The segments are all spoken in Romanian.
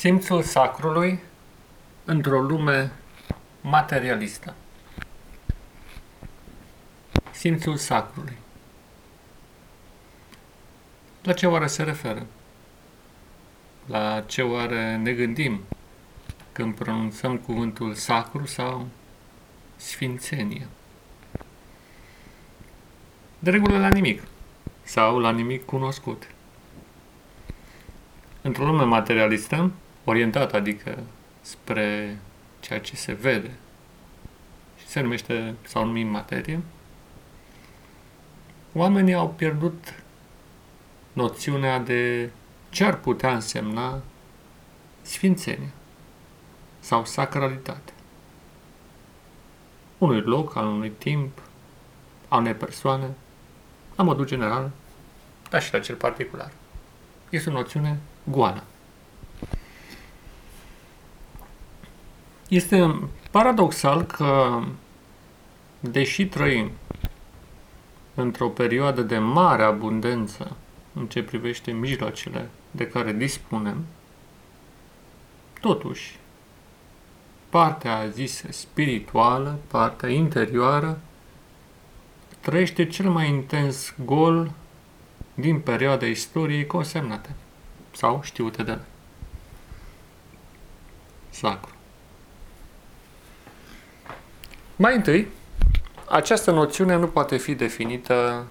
Simțul sacrului într-o lume materialistă. Simțul sacrului. La ce oare se referă? La ce oare ne gândim când pronunțăm cuvântul sacru sau sfințenie? De regulă la nimic sau la nimic cunoscut. Într-o lume materialistă, orientat, adică spre ceea ce se vede și se numește sau numim materie, oamenii au pierdut noțiunea de ce ar putea însemna sfințenie sau sacralitate. Unui loc, al unui timp, a unei persoane, la modul general, dar și la cel particular. Este o noțiune goală. Este paradoxal că, deși trăim într-o perioadă de mare abundență în ce privește mijloacele de care dispunem, totuși, partea zisă spirituală, partea interioară, trăiește cel mai intens gol din perioada istoriei consemnate sau știute de noi. Sacru. Mai întâi, această noțiune nu poate fi definită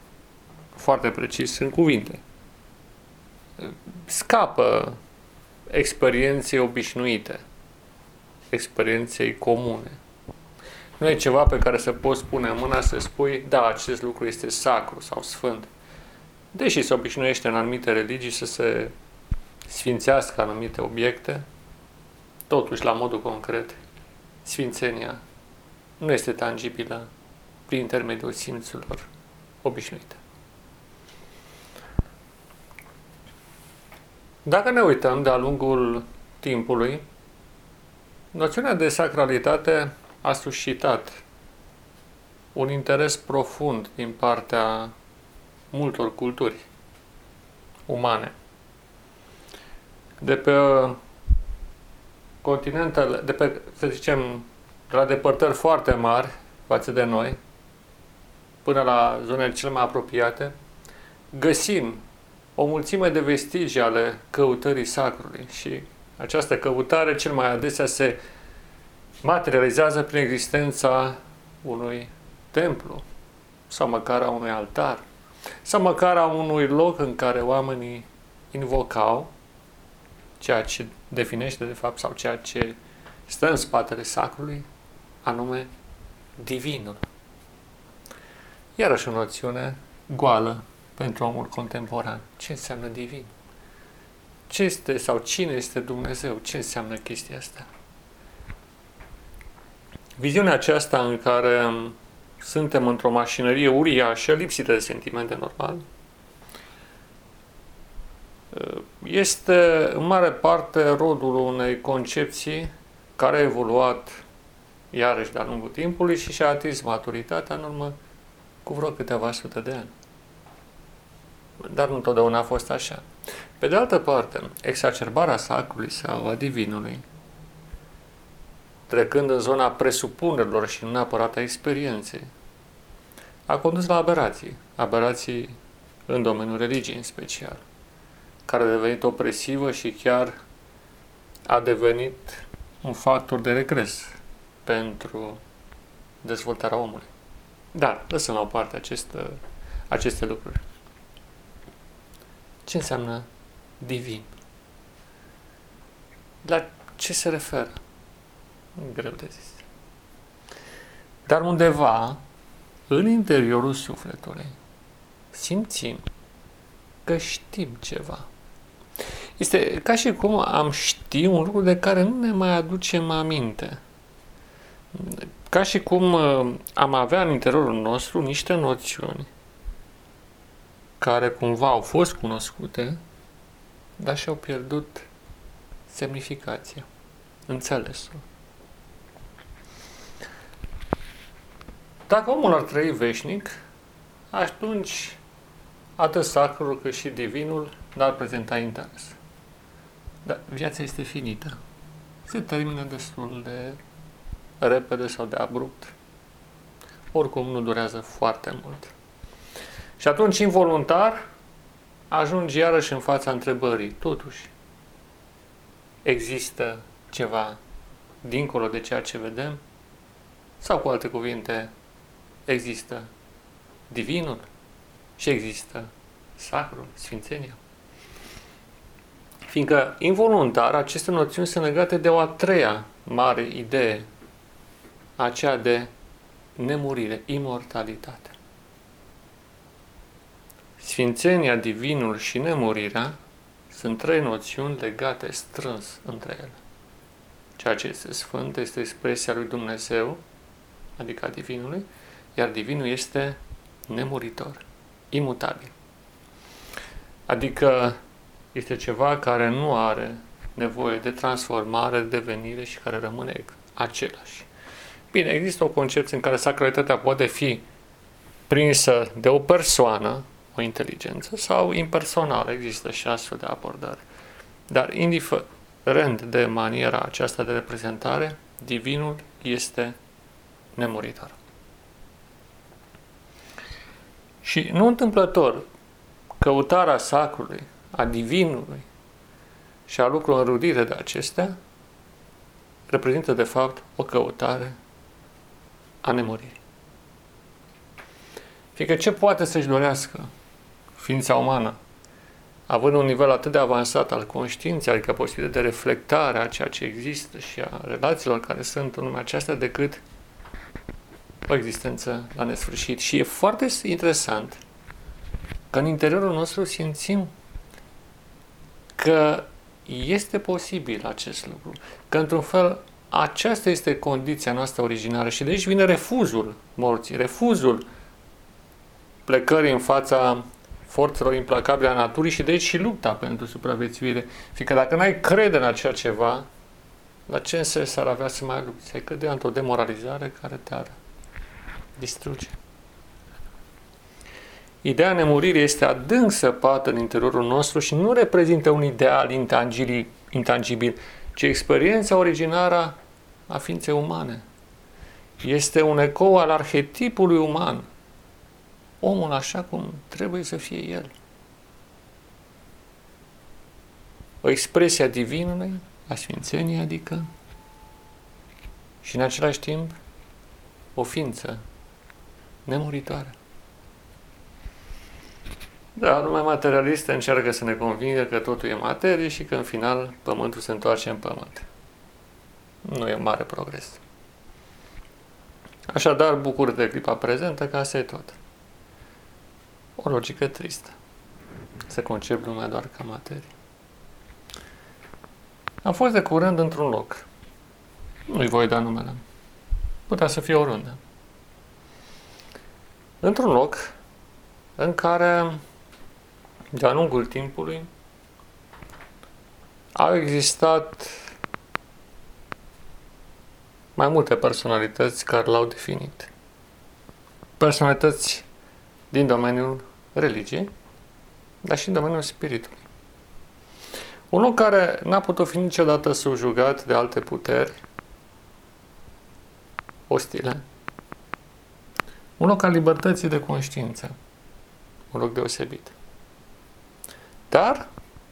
foarte precis în cuvinte. Scapă experienței obișnuite, experienței comune. Nu e ceva pe care să poți pune în mâna să spui, da, acest lucru este sacru sau sfânt. Deși se obișnuiește în anumite religii să se sfințească anumite obiecte, totuși, la modul concret, sfințenia nu este tangibilă prin intermediul simțurilor obișnuite. Dacă ne uităm de-a lungul timpului, noțiunea de sacralitate a suscitat un interes profund din partea multor culturi umane. De pe continentele, de pe, să zicem, de la depărtări foarte mari față de noi, până la zonele cele mai apropiate, găsim o mulțime de vestigii ale căutării sacrului și această căutare cel mai adesea se materializează prin existența unui templu sau măcar a unui altar sau măcar a unui loc în care oamenii invocau ceea ce definește de fapt sau ceea ce stă în spatele sacrului, anume divinul. Iarăși o noțiune goală pentru omul contemporan. Ce înseamnă divin? Ce este sau cine este Dumnezeu? Ce înseamnă chestia asta? Viziunea aceasta în care suntem într-o mașinărie uriașă, lipsită de sentimente normal, este în mare parte rodul unei concepții care a evoluat iarăși de-a lungul timpului și și-a atins maturitatea în urmă cu vreo câteva sute de ani. Dar nu întotdeauna a fost așa. Pe de altă parte, exacerbarea sacrului sau a divinului, trecând în zona presupunerilor și nu neapărat a experienței, a condus la aberații, aberații în domeniul religiei în special, care a devenit opresivă și chiar a devenit un factor de regres pentru dezvoltarea omului. Dar, lăsăm la o parte aceste, aceste lucruri. Ce înseamnă divin? La ce se referă? Greu de zis. Dar undeva, în interiorul sufletului, simțim că știm ceva. Este ca și cum am ști un lucru de care nu ne mai aducem aminte. Ca și cum uh, am avea în interiorul nostru niște noțiuni care cumva au fost cunoscute, dar și-au pierdut semnificația, înțelesul. Dacă omul ar trăi veșnic, atunci atât sacrul cât și divinul n-ar prezenta interes. Dar viața este finită. Se termină destul de repede sau de abrupt. Oricum nu durează foarte mult. Și atunci, involuntar, ajungi iarăși în fața întrebării. Totuși, există ceva dincolo de ceea ce vedem? Sau, cu alte cuvinte, există divinul și există sacrul, sfințenia? Fiindcă, involuntar, aceste noțiuni sunt legate de o a treia mare idee, aceea de nemurire, imortalitate. Sfințenia, divinul și nemurirea sunt trei noțiuni legate strâns între ele. Ceea ce este sfânt este expresia lui Dumnezeu, adică a divinului, iar divinul este nemuritor, imutabil. Adică este ceva care nu are nevoie de transformare, de devenire și care rămâne același. Bine, există o concepție în care sacralitatea poate fi prinsă de o persoană, o inteligență, sau impersonală, există și astfel de abordare. Dar indiferent de maniera aceasta de reprezentare, divinul este nemuritor. Și nu întâmplător, căutarea sacrului, a divinului și a lucrurilor înrudire de acestea, reprezintă de fapt o căutare a nemuririi. Fiindcă ce poate să-și dorească ființa umană, având un nivel atât de avansat al conștiinței, adică posibilitatea de reflectare a ceea ce există și a relațiilor care sunt în lumea aceasta, decât o existență la nesfârșit. Și e foarte interesant că în interiorul nostru simțim că este posibil acest lucru, că într-un fel aceasta este condiția noastră originară și de aici vine refuzul morții, refuzul plecării în fața forțelor implacabile a naturii și de aici și lupta pentru supraviețuire. Fiindcă dacă n-ai crede în acea ceva, la ce sens ar avea să mai lupți? Ai cădea într-o demoralizare care te-ar distruge. Ideea nemuririi este adânc săpată în interiorul nostru și nu reprezintă un ideal intangibil, intangibil ci experiența originară a ființei umane. Este un ecou al arhetipului uman. Omul așa cum trebuie să fie el. O expresie a divinului, a sfințeniei, adică, și în același timp o ființă nemuritoare. Da, lumea materialistă încearcă să ne convingă că totul e materie și că în final pământul se întoarce în pământ. Nu e mare progres. Așadar, bucur de clipa prezentă ca asta e tot. O logică tristă. Să concep lumea doar ca materie. Am fost de curând într-un loc. Nu-i voi da numele. Putea să fie oriunde. Într-un loc în care de-a lungul timpului au existat mai multe personalități care l-au definit. Personalități din domeniul religiei, dar și în domeniul spiritului. Unul care n-a putut fi niciodată subjugat de alte puteri ostile. Un loc al libertății de conștiință. Un loc deosebit. Dar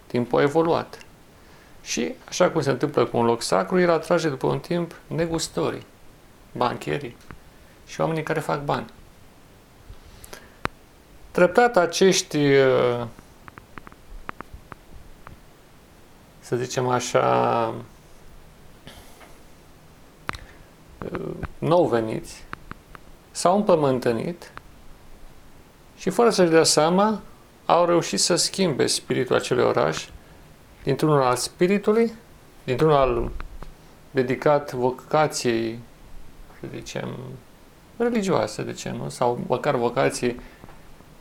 timpul a evoluat. Și, așa cum se întâmplă cu un loc sacru, el atrage după un timp negustorii, bancherii și oamenii care fac bani. Treptat acești, uh, să zicem așa, uh, nou veniți, s-au împământănit și fără să-și dea seama, au reușit să schimbe spiritul acelui oraș dintr-unul al spiritului, dintr-unul al dedicat vocației, să zicem, religioase, de ce nu? Sau măcar vocații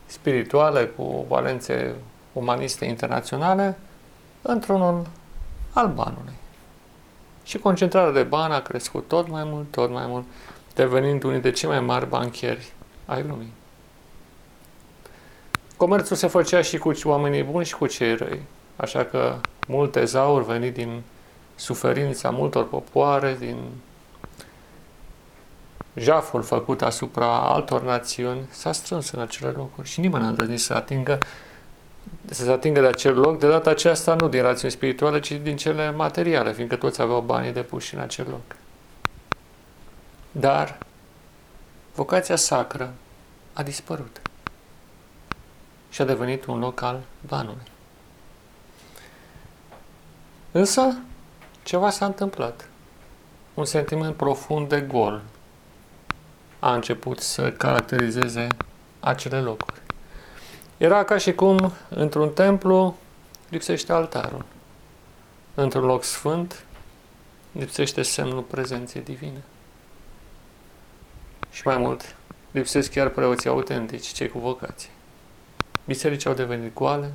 spirituale cu valențe umaniste internaționale, într-unul al banului. Și concentrarea de bani a crescut tot mai mult, tot mai mult, devenind unii de cei mai mari banchieri ai lumii. Comerțul se făcea și cu oamenii buni și cu cei răi. așa că multe zauri venit din suferința multor popoare, din jaful făcut asupra altor națiuni, s-a strâns în acele locuri și nimeni n-a îndrăznit să atingă să se atingă de acel loc, de data aceasta nu din rațiuni spirituale, ci din cele materiale, fiindcă toți aveau banii de puși în acel loc. Dar vocația sacră a dispărut și a devenit un loc al banului. Însă, ceva s-a întâmplat. Un sentiment profund de gol a început să caracterizeze acele locuri. Era ca și cum într-un templu lipsește altarul. Într-un loc sfânt lipsește semnul prezenței divine. Și mai mult, lipsesc chiar preoții autentici, cei cu vocație. Biserici au devenit goale,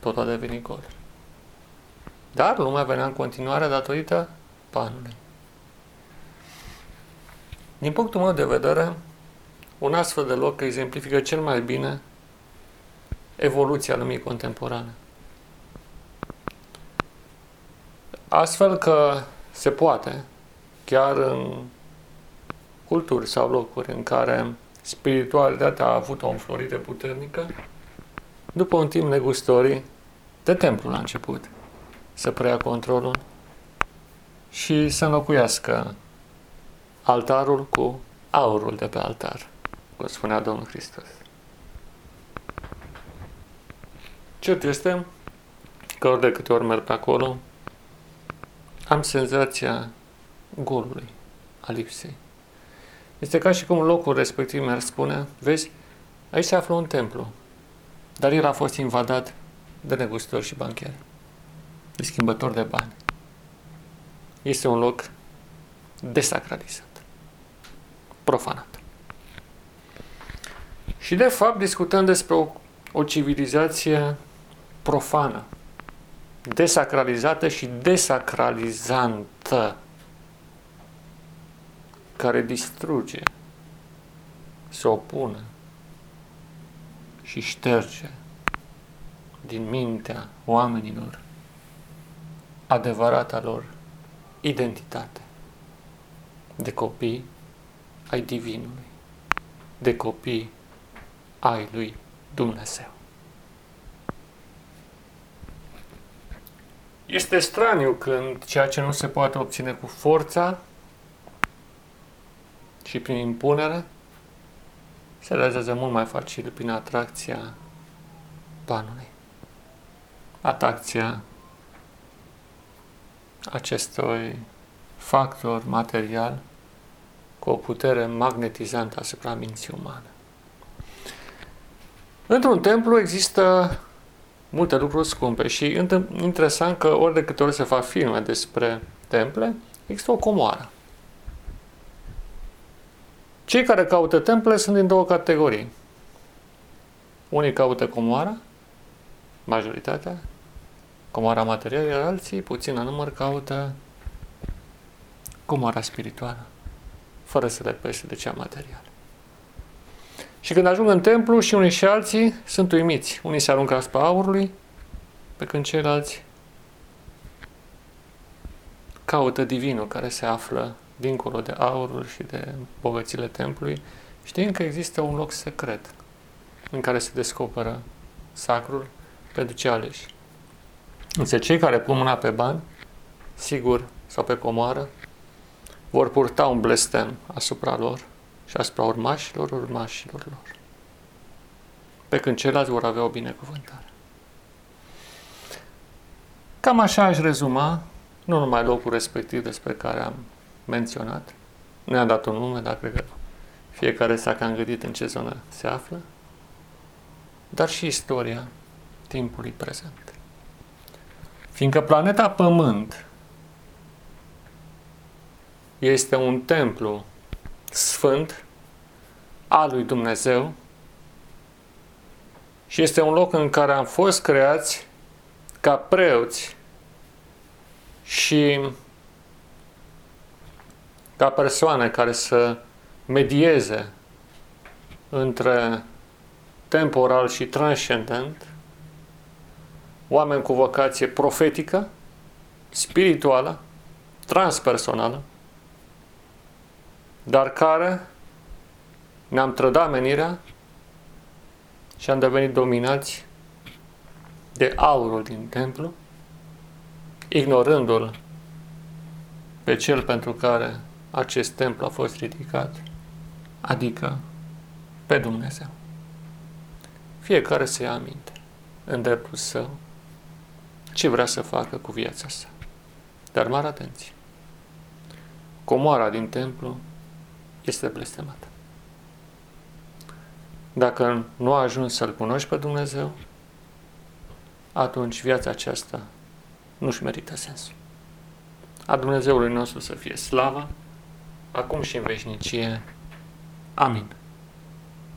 tot a devenit gol. Dar lumea venea în continuare datorită panului. Din punctul meu de vedere, un astfel de loc exemplifică cel mai bine evoluția lumii contemporane. Astfel că se poate, chiar în culturi sau locuri în care spiritualitatea a avut o înflorire puternică, după un timp negustorii, de templu la început, să preia controlul și să înlocuiască altarul cu aurul de pe altar, cum spunea Domnul Hristos. Cert este că ori de câte ori merg pe acolo, am senzația golului, a lipsei. Este ca și cum locul respectiv mi-ar spune, vezi, aici se află un templu, dar el a fost invadat de negustori și bancheri, de schimbători de bani. Este un loc desacralizat, profanat. Și de fapt discutăm despre o, o civilizație profană, desacralizată și desacralizantă, care distruge, se opune și șterge din mintea oamenilor adevărata lor identitate de copii ai Divinului, de copii ai lui Dumnezeu. Este straniu când ceea ce nu se poate obține cu forța și prin impunere se realizează mult mai facil prin atracția banului. Atracția acestui factor material cu o putere magnetizantă asupra minții umane. Într-un templu există multe lucruri scumpe și interesant că ori de câte ori se fac filme despre temple, există o comoară. Cei care caută temple sunt din două categorii. Unii caută comoara, majoritatea, comoara materială, iar alții, puțin la număr, caută comoara spirituală, fără să le pese de cea materială. Și când ajung în templu și unii și alții sunt uimiți. Unii se aruncă asupra aurului, pe când ceilalți caută divinul care se află dincolo de aurul și de bogățile templului, știind că există un loc secret în care se descoperă sacrul pentru ce aleși. Însă cei care pun mâna pe bani, sigur, sau pe comoară, vor purta un blestem asupra lor și asupra urmașilor urmașilor lor. Pe când ceilalți vor avea o binecuvântare. Cam așa aș rezuma, nu numai locul respectiv despre care am menționat, nu i-am dat un nume, dar cred că fiecare s-a cam gândit în ce zonă se află, dar și istoria timpului prezent. Fiindcă planeta Pământ este un templu sfânt al lui Dumnezeu și este un loc în care am fost creați ca preoți și ca persoane care să medieze între temporal și transcendent, oameni cu vocație profetică, spirituală, transpersonală, dar care ne-am trădat menirea și am devenit dominați de aurul din templu, ignorându-l pe cel pentru care acest templu a fost ridicat, adică pe Dumnezeu. Fiecare să ia aminte în dreptul său ce vrea să facă cu viața sa. Dar mare atenție! Comoara din templu este blestemată. Dacă nu a ajuns să-L cunoști pe Dumnezeu, atunci viața aceasta nu-și merită sensul. A Dumnezeului nostru să fie slava, acum și în veșnicie. Amin.